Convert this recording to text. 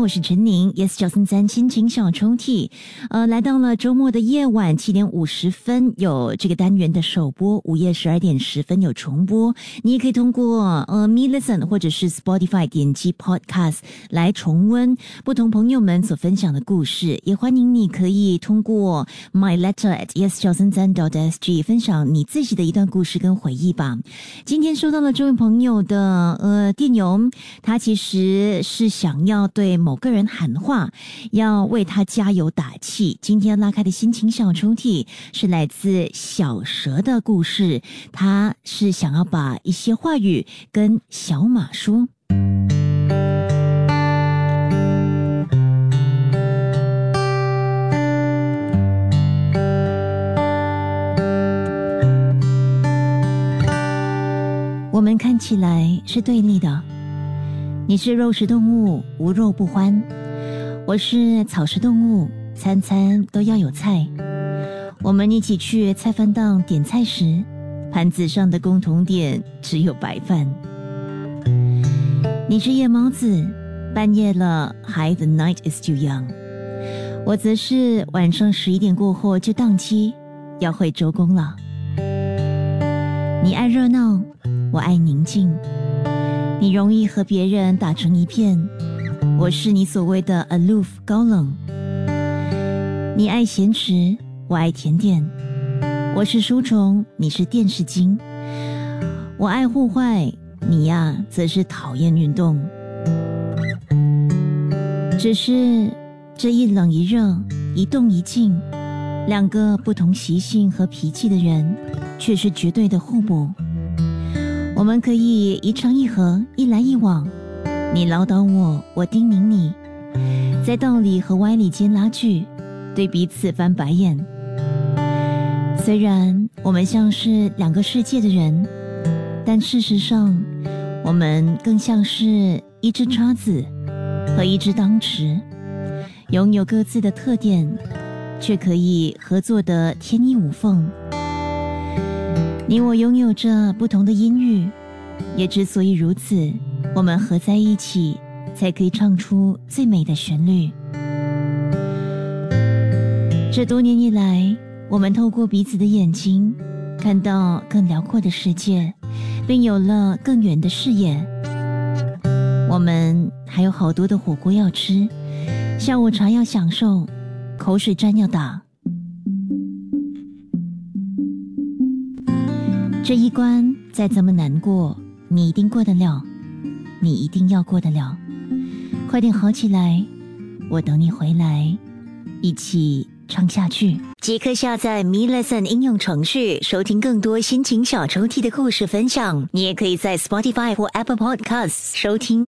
我是陈宁，Yes 九三三亲情小抽屉。呃，来到了周末的夜晚，七点五十分有这个单元的首播，午夜十二点十分有重播。你也可以通过呃 Me Listen 或者是 Spotify 点击 Podcast 来重温不同朋友们所分享的故事。也欢迎你可以通过 My Letter at Yes 九三三 dot SG 分享你自己的一段故事跟回忆吧。今天收到了这位朋友的呃电邮，他其实是想要对某个人喊话，要为他加油打气。今天拉开的心情小抽屉是来自小蛇的故事，他是想要把一些话语跟小马说。我们看起来是对立的，你是肉食动物，无肉不欢；我是草食动物，餐餐都要有菜。我们一起去菜饭档点菜时，盘子上的共同点只有白饭。你是夜猫子，半夜了还 The night is too young。我则是晚上十一点过后就档期，要回周公了。你爱热闹。我爱宁静，你容易和别人打成一片。我是你所谓的 aloof 高冷。你爱咸食，我爱甜点。我是书虫，你是电视精。我爱互坏，你呀则是讨厌运动。只是这一冷一热，一动一静，两个不同习性和脾气的人，却是绝对的互补。我们可以一唱一和，一来一往，你唠叨我，我叮咛你，在道理和歪理间拉锯，对彼此翻白眼。虽然我们像是两个世界的人，但事实上，我们更像是一只叉子和一只汤匙，拥有各自的特点，却可以合作的天衣无缝。你我拥有着不同的音域，也之所以如此，我们合在一起，才可以唱出最美的旋律。这多年以来，我们透过彼此的眼睛，看到更辽阔的世界，并有了更远的视野。我们还有好多的火锅要吃，下午茶要享受，口水战要打。这一关再怎么难过，你一定过得了，你一定要过得了。快点好起来，我等你回来，一起唱下去。即刻下载 Me Lesson 应用程序，收听更多心情小抽屉的故事分享。你也可以在 Spotify 或 Apple Podcasts 收听。